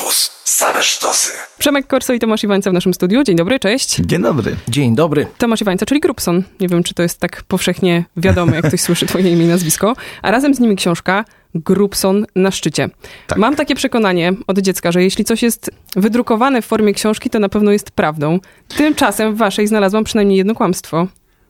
Campus. Same sztosy. Przemek Korso i Tomasz Iwańca w naszym studiu. Dzień dobry, cześć. Dzień dobry. Dzień dobry. Tomasz Iwańca, czyli Grubson. Nie wiem, czy to jest tak powszechnie wiadome, jak ktoś słyszy twoje imię i nazwisko. A razem z nimi książka Grubson na szczycie. Tak. Mam takie przekonanie od dziecka, że jeśli coś jest wydrukowane w formie książki, to na pewno jest prawdą. Tymczasem w waszej znalazłam przynajmniej jedno kłamstwo.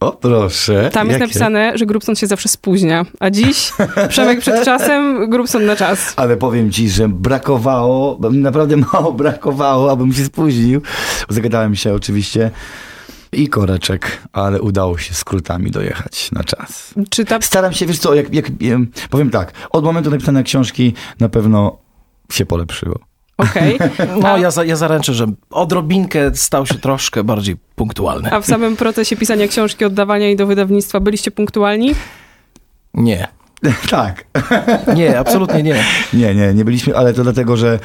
O, proszę. Tam jest Jakie? napisane, że Grubson się zawsze spóźnia, a dziś Przemek przed czasem, Grubson na czas. Ale powiem ci, że brakowało, naprawdę mało brakowało, abym się spóźnił. Zagadałem się oczywiście i koreczek, ale udało się skrótami dojechać na czas. Czy ta Staram się, wiesz co, jak, jak em, powiem tak, od momentu napisania książki na pewno się polepszyło. Okej. No, ja, za, ja zaręczę, że odrobinkę stał się troszkę bardziej punktualny. A w samym procesie pisania książki, oddawania jej do wydawnictwa byliście punktualni? Nie. tak. Nie, absolutnie nie. Nie, nie, nie byliśmy, ale to dlatego, że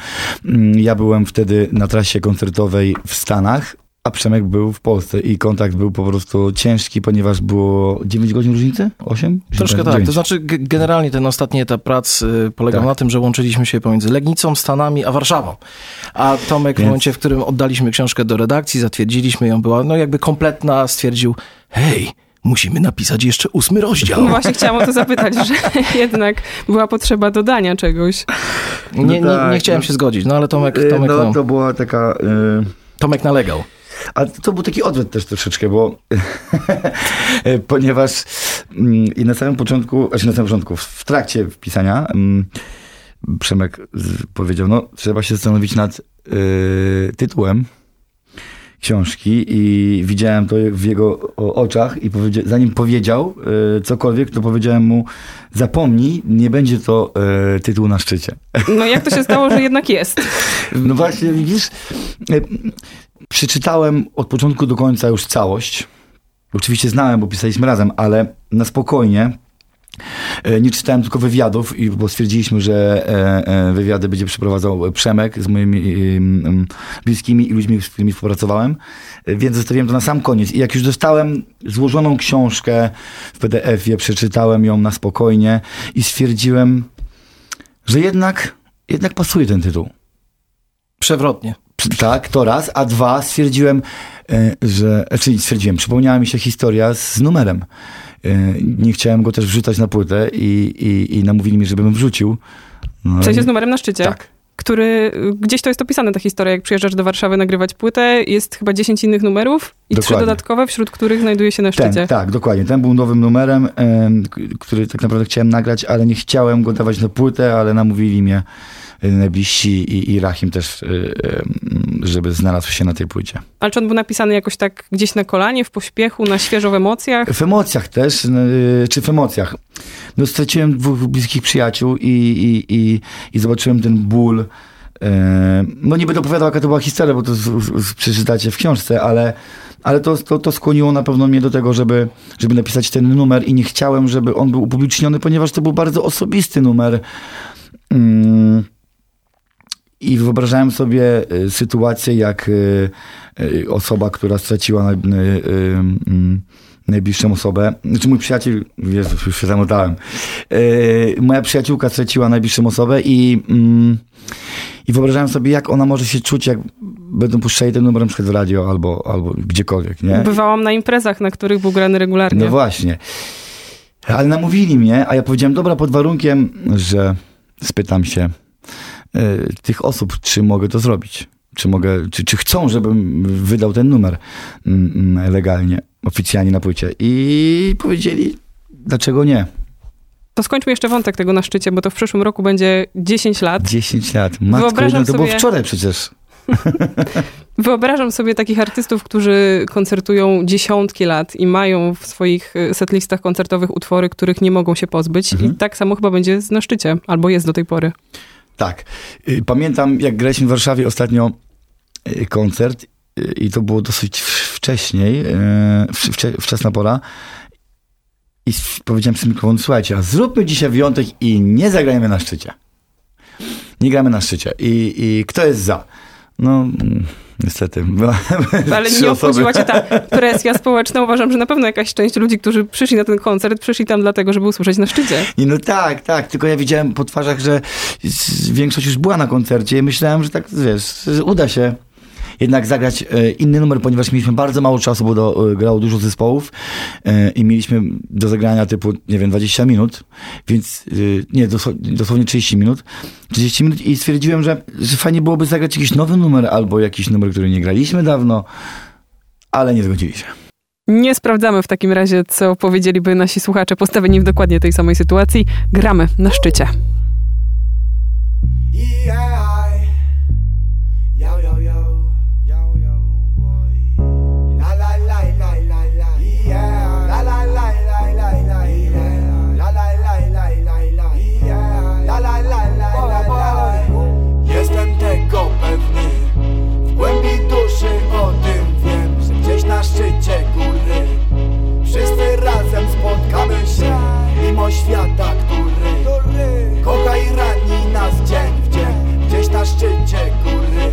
mm, ja byłem wtedy na trasie koncertowej w Stanach, a Przemek był w Polsce i kontakt był po prostu ciężki, ponieważ było 9 godzin różnicy? 8? Troszkę tak. To znaczy, generalnie ten ostatni etap prac y, polegał Tak. na tym, że łączyliśmy się pomiędzy Legnicą, Stanami, a Warszawą. A Tomek w Więc- momencie, w którym oddaliśmy książkę do redakcji, zatwierdziliśmy ją, była no jakby kompletna, stwierdził, hej, musimy napisać jeszcze ósmy rozdział. No właśnie chciałam o to zapytać, że jednak była potrzeba dodania czegoś. Nie, nie, tak, nie chciałem no. się zgodzić, no ale Tomek, Y, Tomek, No, no, to była taka... y, Tomek nalegał. A to był taki odwet też troszeczkę, bo ponieważ mm, i na samym początku, znaczy na samym początku, w trakcie pisania mm, Przemek powiedział, no trzeba się zastanowić nad y, tytułem książki i widziałem to w jego oczach i powiedzia- zanim powiedział y, cokolwiek, to powiedziałem mu zapomnij, nie będzie to y, tytuł na szczycie. No jak to się stało, że jednak jest? No właśnie, widzisz, e, przeczytałem od początku do końca już całość. Oczywiście znałem, bo pisaliśmy razem, ale na spokojnie. E, Nie czytałem tylko wywiadów, bo stwierdziliśmy, że e, e, wywiady będzie przeprowadzał Przemek z moimi bliskimi i ludźmi, z którymi współpracowałem, więc zostawiłem to na sam koniec. I jak już dostałem złożoną książkę w PDF-ie, przeczytałem ją na spokojnie i stwierdziłem, że jednak, jednak pasuje ten tytuł. Przewrotnie. Tak, to raz, a dwa stwierdziłem, e, że, czyli stwierdziłem, przypomniała mi się historia z numerem. E, Nie chciałem go też wrzucać na płytę i, i, i namówili mi, żebym wrzucił. No W sensie z numerem na szczycie. Tak. Który, gdzieś to jest opisane, ta historia, jak przyjeżdżasz do Warszawy nagrywać płytę, jest chyba 10 innych numerów i trzy Dokładnie. dodatkowe, wśród których znajduje się na szczycie. Ten, tak, dokładnie. Ten był nowym numerem, który tak naprawdę chciałem nagrać, ale nie chciałem go dawać na płytę, ale namówili mnie najbliżsi i, i Rahim też, e, em, żeby znalazł się na tej płycie. Ale czy on był napisany jakoś tak gdzieś na kolanie, w pośpiechu, na świeżo w emocjach? W emocjach też, n- y, czy w emocjach. No straciłem dwóch bliskich przyjaciół i, i, i, i zobaczyłem ten ból. No nie będę opowiadał, jaka to była historia, bo to z, z, przeczytacie w książce, ale, ale to, to, to skłoniło na pewno mnie do tego, żeby, żeby napisać ten numer i nie chciałem, żeby on był upubliczniony, ponieważ to był bardzo osobisty numer. Mm. I wyobrażałem sobie y, sytuację, jak y, y, osoba, która straciła naj, najbliższą osobę, znaczy mój przyjaciel, Jezu, już się zamotałem, moja przyjaciółka straciła najbliższą osobę i, mm, i wyobrażałem sobie, jak ona może się czuć, jak będą puszczali ten numer na przykład w radio albo, albo gdziekolwiek, nie? Bywałam na imprezach, na których był grany regularnie. No właśnie. Ale namówili mnie, a ja powiedziałem, dobra, pod warunkiem, że spytam się tych osób, czy mogę to zrobić. Czy mogę, czy, czy chcą, żebym wydał ten numer mm, mm, legalnie, oficjalnie na płycie. I powiedzieli, dlaczego nie? To skończmy jeszcze wątek tego na szczycie, bo to w przyszłym roku będzie 10 lat. 10 lat. Matko, Wyobrażam no to było sobie- wczoraj przecież. Wyobrażam sobie takich artystów, którzy koncertują dziesiątki lat i mają w swoich y, setlistach koncertowych utwory, których nie mogą się pozbyć. Mhm. I tak samo chyba będzie na szczycie, albo jest do tej pory. Tak. Y, Pamiętam, jak graliśmy w Warszawie ostatnio y, koncert y, i to było dosyć wcześniej, wcze- wczesna pora. I powiedziałem mikrofon, słuchajcie, a zróbmy dzisiaj wyjątek i nie zagrajmy na szczycie. Nie gramy na szczycie. I, i kto jest za? No, mm, niestety. Ale nie obchodziła cię ta presja społeczna. Uważam, że na pewno jakaś część ludzi, którzy przyszli na ten koncert, przyszli tam dlatego, żeby usłyszeć na szczycie. I no tak, tak. Tylko ja widziałem po twarzach, że większość już była na koncercie i myślałem, że tak, wiesz, uda się jednak zagrać e, inny numer, ponieważ mieliśmy bardzo mało czasu, bo do, e, grało dużo zespołów e, i mieliśmy do zagrania typu, nie wiem, 20 minut, więc nie, dosłownie 30 minut. 30 minut i stwierdziłem, że, że fajnie byłoby zagrać jakiś nowy numer albo jakiś numer, który nie graliśmy dawno, ale nie zgodzili się. Nie sprawdzamy w takim razie, co powiedzieliby nasi słuchacze postawieni w dokładnie tej samej sytuacji. Gramy na szczycie. Yeah. Świata, który kocha i rani nas dzień w dzień. Gdzieś na szczycie góry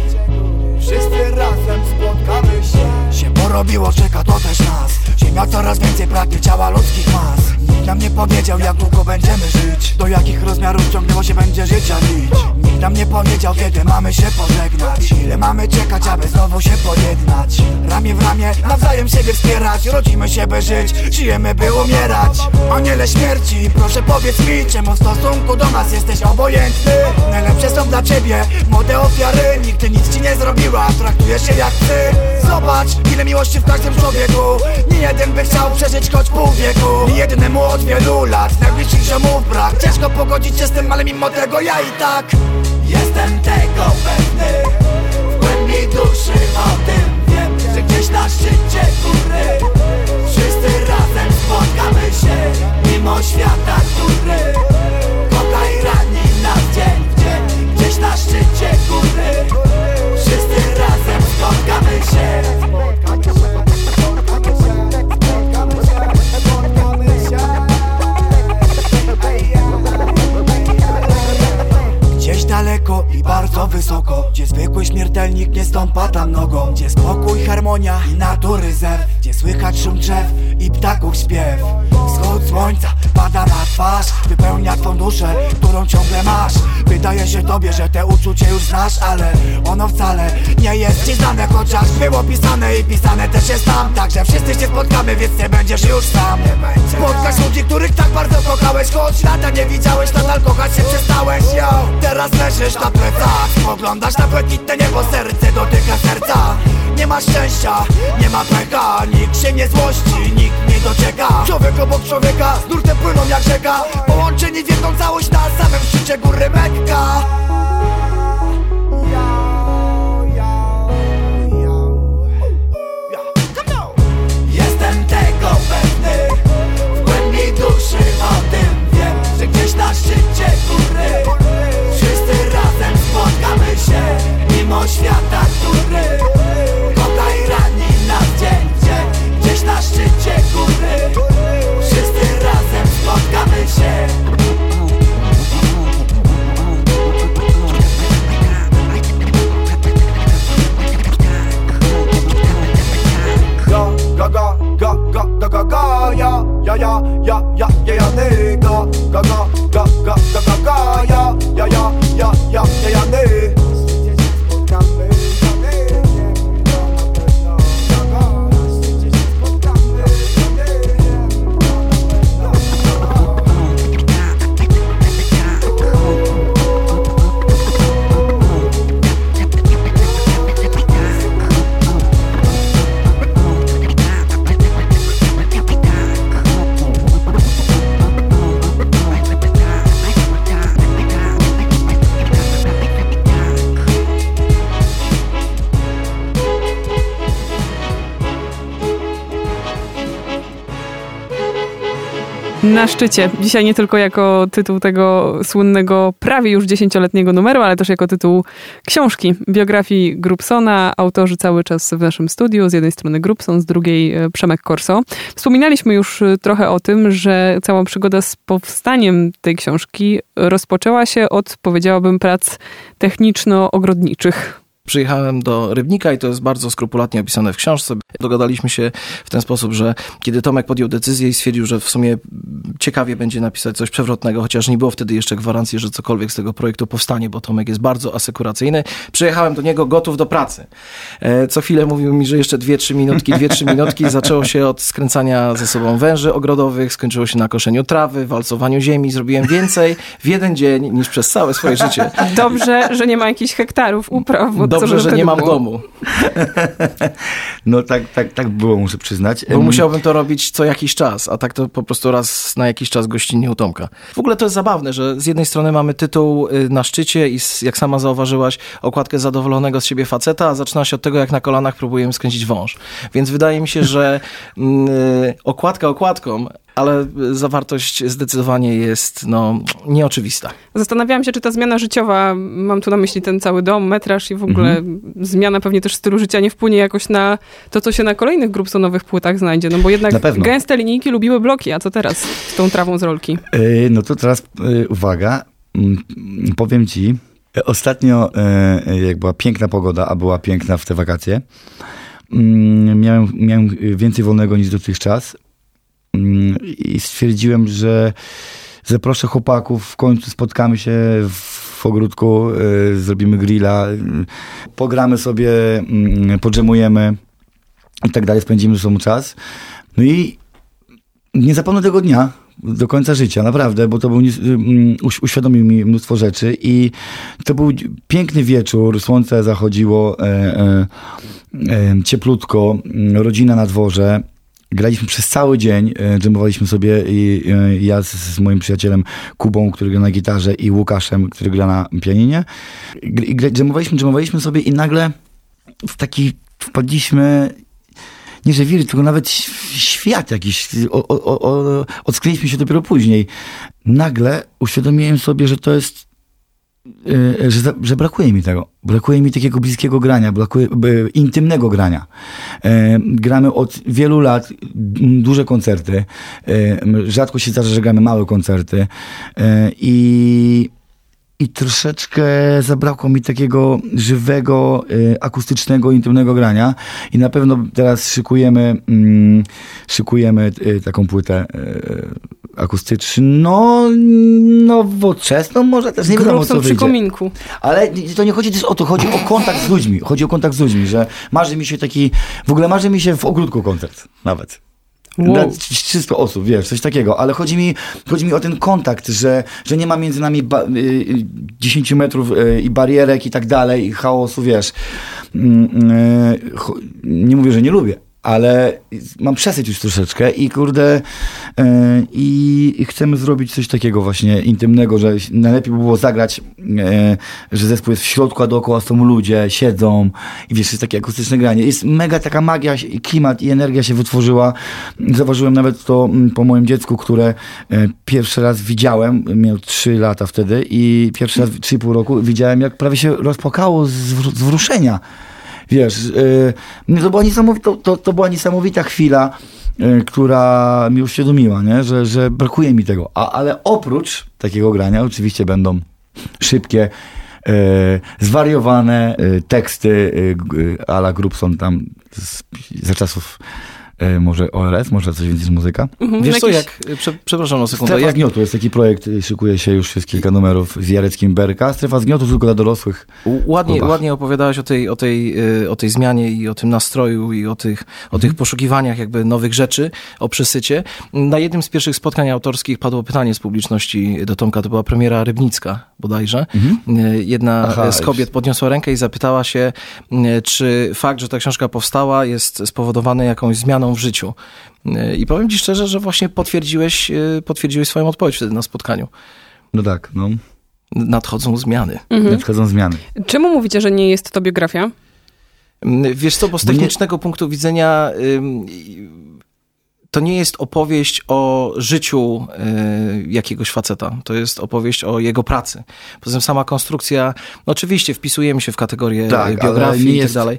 Wszyscy razem spotkamy się. Się porobiło, czeka to też nas Ziemia coraz więcej pragnie ciała ludzkich mas. Nikt nam nie powiedział jak długo będziemy żyć. Do jakich rozmiarów ciągnęło się będzie życia nić Nikt nam nie powiedział kiedy mamy się pożegnać. Ile mamy czekać aby znowu się pojednać? Ramię w ramię nawzajem siebie wspierać. Rodzimy się by żyć, żyjemy by umierać. Aniele śmierci, proszę powiedz mi Czemu w stosunku do nas jesteś obojętny? Najlepsze są dla ciebie młode ofiary. Nikt nic ci nie zrobiła, traktujesz się jak ty Zobacz ile miłości w każdym człowieku. Nie jeden by chciał przeżyć choć pół wieku. Nie jednemu od wielu lat. Najbliższych ziomów brak. Ciężko pogodzić się z tym, ale mimo tego ja i tak Jestem tego pewny. W głębi duszy o tym wiem Że gdzieś na szczycie góry Wszyscy razem spotkamy się Mimo świata, który Kocha i rani nas dzień w dzień. Gdzieś na szczycie Wydaje się tobie, że te uczucie już znasz Ale ono wcale nie jest ci znane Chociaż było pisane i pisane też jest tam. Także wszyscy się spotkamy, więc nie będziesz już sam. Spotkasz ludzi, których tak bardzo kochałeś Choć lata nie widziałeś, nadal kochać się przestałeś. Yo, teraz leżysz na plecach Spoglądasz na błękitne niebo, serce dotyka serca. Nie ma szczęścia, nie ma pecha Nikt się nie złości, nikt nie docieka. Człowiek obok człowieka, z nurtem płyną jak rzeka. Połączeni w jedną całość na samym szczycie góry Mekka 啊。Go, go, go, go, go, go, ja, ja, ja, ja, ja, ja, ja, go, go, go, go, go, go, go, go, ja, ja, ja ja, ja, ja, ja, Na szczycie. Dzisiaj nie tylko jako tytuł tego słynnego, prawie już dziesięcioletniego numeru, ale też jako tytuł książki, biografii Grubsona. Autorzy cały czas w naszym studiu. Z jednej strony Grubson, z drugiej e, Przemek Korso. Wspominaliśmy już e, trochę o tym, że cała przygoda z powstaniem tej książki rozpoczęła się od, powiedziałabym, prac techniczno-ogrodniczych. Przyjechałem do Rybnika i to jest bardzo skrupulatnie opisane w książce. Dogadaliśmy się w ten sposób, że kiedy Tomek podjął decyzję i stwierdził, że w sumie ciekawie będzie napisać coś przewrotnego, chociaż nie było wtedy jeszcze gwarancji, że cokolwiek z tego projektu powstanie, bo Tomek jest bardzo asekuracyjny, przyjechałem do niego gotów do pracy. E, co chwilę mówił mi, że jeszcze dwie, trzy minutki, dwie, trzy minutki. Zaczęło się od skręcania ze sobą węży ogrodowych, skończyło się na koszeniu trawy, walcowaniu ziemi. Zrobiłem więcej w jeden dzień niż przez całe swoje życie. Dobrze, że nie ma jakichś hektarów upraw. Bo Dobrze, że nie mam było? domu, No tak, tak, tak było, muszę przyznać. bo musiałbym to robić co jakiś czas, a tak to po prostu raz na jakiś czas gościnnie u Tomka. W ogóle to jest zabawne, że z jednej strony mamy tytuł y, na szczycie i jak sama zauważyłaś, okładkę zadowolonego z siebie faceta, a zaczyna się od tego, jak na kolanach próbujemy skręcić wąż. Więc wydaje mi się, że mm, y, okładka okładką, ale zawartość zdecydowanie jest no, nieoczywista. Zastanawiałam się, czy ta zmiana życiowa, mam tu na myśli ten cały dom, metraż i w ogóle zmiana pewnie też stylu życia nie wpłynie jakoś na to, co się na kolejnych Grubsonowych płytach znajdzie. No bo jednak gęste linijki lubiły bloki, a co teraz z tą trawą z rolki? E, No to teraz e, uwaga, Mm, powiem ci, e, ostatnio jak była piękna pogoda, a była piękna w te wakacje, mm, miałem, miałem więcej wolnego niż dotychczas i stwierdziłem, że zaproszę chłopaków, w końcu spotkamy się w ogródku, e, zrobimy grilla, e, pogramy sobie, mm, podrzemujemy i tak dalej, spędzimy ze sobą czas. No i nie zapomnę tego dnia do końca życia, naprawdę, bo to był, uświadomił mi mnóstwo rzeczy i to był piękny wieczór, słońce zachodziło, e, cieplutko, rodzina na dworze. Graliśmy przez cały dzień, e, dżemowaliśmy sobie i e, ja z, z moim przyjacielem Kubą, który gra na gitarze i Łukaszem, który gra na pianinie. I Dżemowaliśmy, dżemowaliśmy sobie i nagle w taki wpadliśmy nie że wir, tylko nawet świat jakiś. O, o, o, odskryliśmy się dopiero później. Nagle uświadomiłem sobie, że to jest, że, za- że brakuje mi tego. Brakuje mi takiego bliskiego grania, brakuje intymnego grania. E, gramy od wielu lat duże koncerty. E, rzadko się zdarza, że gramy małe koncerty. E, I i troszeczkę zabrakło mi takiego żywego, y, akustycznego, intymnego grania. I na pewno teraz szykujemy, mm, szykujemy y, taką płytę y, akustyczną, nowoczesną, może też nie wiadomo co przy wyjdzie. kominku. Ale to nie chodzi też o to, chodzi o kontakt z ludźmi. Chodzi o kontakt z ludźmi, że marzy mi się taki, w ogóle marzy mi się w ogródku koncert nawet. Wow. Dla 300 osób, wiesz, coś takiego, ale chodzi mi, chodzi mi o ten kontakt, że, że nie ma między nami ba, y, y, 10 metrów y, i barierek i tak dalej, i chaosu, wiesz. Mm, y, nie mówię, że nie lubię, ale mam przesyć już troszeczkę i kurde y, i, chcemy zrobić coś takiego właśnie intymnego, że najlepiej by było zagrać, y, że zespół jest w środku, a dookoła są ludzie, siedzą i wiesz, jest takie akustyczne granie. Jest mega taka magia, i klimat i energia się wytworzyła. Zauważyłem nawet to mm, po moim dziecku, które e, pierwszy raz widziałem, miał 3 lata wtedy i pierwszy raz, 3,5 roku widziałem, jak prawie się rozpłakało z, z wzruszenia. Wiesz, yy, to, była niesamowita, to, to, była niesamowita chwila, yy, która mi uświadomiła, nie? Że, że brakuje mi tego. A, ale oprócz takiego grania oczywiście będą szybkie, yy, zwariowane yy, teksty yy, a la Grubson tam z, za czasów może ORS, może coś więcej z muzyka. Mhm, Wiesz co, jak, prze, przepraszam na sekundę, Strefa jak, Zgniotu jest taki projekt, y, szykuje się już jest kilka numerów z Jareckim Berka. Strefa Zgniotu tylko dla dorosłych. Ładnie, ładnie opowiadałeś o tej, o, tej, o tej zmianie i o tym nastroju i o tych, o tych poszukiwaniach jakby nowych rzeczy, o przesycie. Na jednym z pierwszych spotkań autorskich padło pytanie z publiczności do Tomka, to była premiera Rybnicka bodajże. Y, Jedna Aha, z kobiet podniosła rękę i zapytała się, czy fakt, że ta książka powstała jest spowodowany jakąś zmianą w życiu. Y, I powiem ci szczerze, że właśnie potwierdziłeś, y, potwierdziłeś swoją odpowiedź wtedy na spotkaniu. No tak, no. Nadchodzą zmiany. Mhm. Nadchodzą zmiany. Czemu mówicie, że nie jest to biografia? Mm, Wiesz co, bo z Bo nie- technicznego punktu widzenia to nie jest opowieść o życiu y, jakiegoś faceta. To jest opowieść o jego pracy. Poza tym sama konstrukcja, no oczywiście wpisujemy się w kategorię Tak, biografii i tak jest- dalej.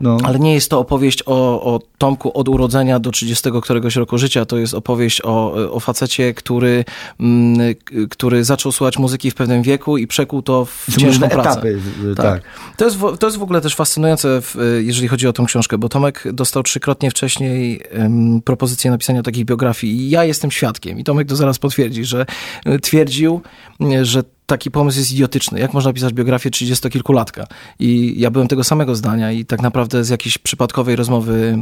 No. Ale nie jest to opowieść o, o Tomku od urodzenia do 30 któregoś roku życia. To jest opowieść o, o facecie, który, mm, k- który zaczął słuchać muzyki w pewnym wieku i przekuł to w Są ciężką pracę. etapy, Tak. tak. To jest, w- to jest w ogóle też fascynujące, w, jeżeli chodzi o tą książkę, bo Tomek dostał trzykrotnie wcześniej propozycję napisania takich biografii i ja jestem świadkiem i Tomek to zaraz potwierdzi, że e, twierdził, że taki pomysł jest idiotyczny. Jak można pisać biografię trzydziestokilkulatka? I ja byłem tego samego zdania i tak naprawdę z jakiejś przypadkowej rozmowy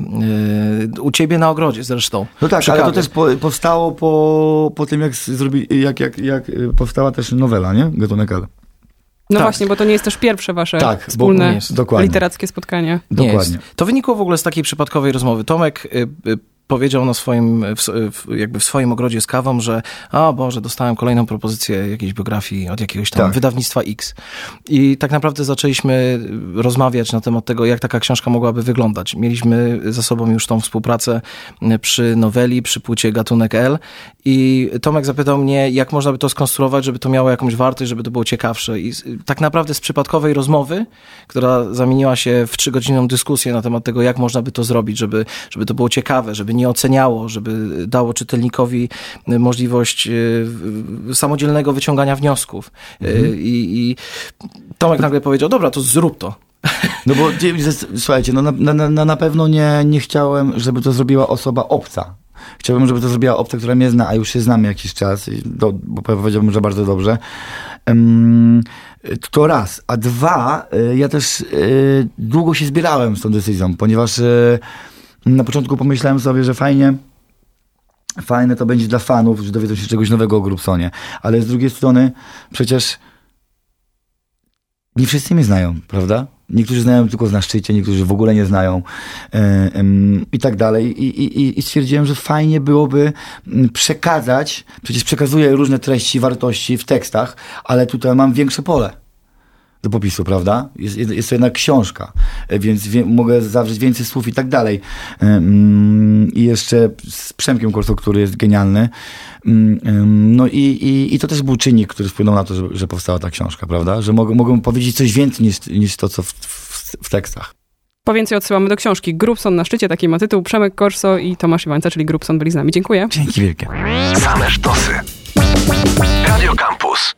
e, u ciebie na ogrodzie zresztą. No tak, ale to też po, powstało po, po tym, jak, zrobi, jak, jak, jak y, powstała też nowela, nie? Gatunek L. No Tak. właśnie, bo to nie jest też pierwsze wasze Tak, bo wspólne jest. Literackie spotkanie. Nie Dokładnie. jest. To wynikło w ogóle z takiej przypadkowej rozmowy. Tomek y, powiedział na swoim, w, jakby w swoim ogrodzie z kawą, że a Boże, dostałem kolejną propozycję jakiejś biografii od jakiegoś tam Tak. wydawnictwa X. I tak naprawdę zaczęliśmy rozmawiać na temat tego, jak taka książka mogłaby wyglądać. Mieliśmy za sobą już tą współpracę przy noweli, przy płycie Gatunek L i Tomek zapytał mnie, jak można by to skonstruować, żeby to miało jakąś wartość, żeby to było ciekawsze. I tak naprawdę z przypadkowej rozmowy, która zamieniła się w trzygodzinną dyskusję na temat tego, jak można by to zrobić, żeby, żeby to było ciekawe, żeby nie oceniało, żeby dało czytelnikowi możliwość y, samodzielnego wyciągania wniosków. Y, I, I Tomek nagle powiedział, dobra, to zrób to. No bo nie- słuchajcie, no na, na, na, pewno nie, nie chciałem, żeby to zrobiła osoba obca. Chciałbym, żeby to zrobiła obca, która mnie zna, a już się znamy jakiś czas, do, bo powiedziałbym, że bardzo dobrze. Em, to raz. A dwa, y, ja też y, długo się zbierałem z tą decyzją, ponieważ y, na początku pomyślałem sobie, że fajnie, fajne to będzie dla fanów, że dowiedzą się czegoś nowego o Grubsonie. Ale z drugiej strony przecież nie wszyscy mnie znają, prawda? Niektórzy znają tylko na szczycie, niektórzy w ogóle nie znają e, i tak dalej. I stwierdziłem, że fajnie byłoby mm, przekazać, przecież przekazuję różne treści, wartości w tekstach, ale tutaj mam większe pole do popisu, prawda? Jest, jest to jednak książka, e, więc wie, mogę zawrzeć więcej słów i tak dalej. Ym, I jeszcze z Przemkiem Korsą, który jest genialny. Ym, No i, i, i to też był czynnik, który wpłynął na to, że, że powstała ta książka, prawda? Że mogę, mogę powiedzieć coś więcej niż, niż to, co w, w, w tekstach. Po więcej odsyłamy do książki. Grubson na szczycie, taki ma tytuł. Przemek Korso i Tomasz Iwańca, czyli Grubson byli z nami. Dziękuję. Dzięki wielkie. Same sztosy. Radio Campus.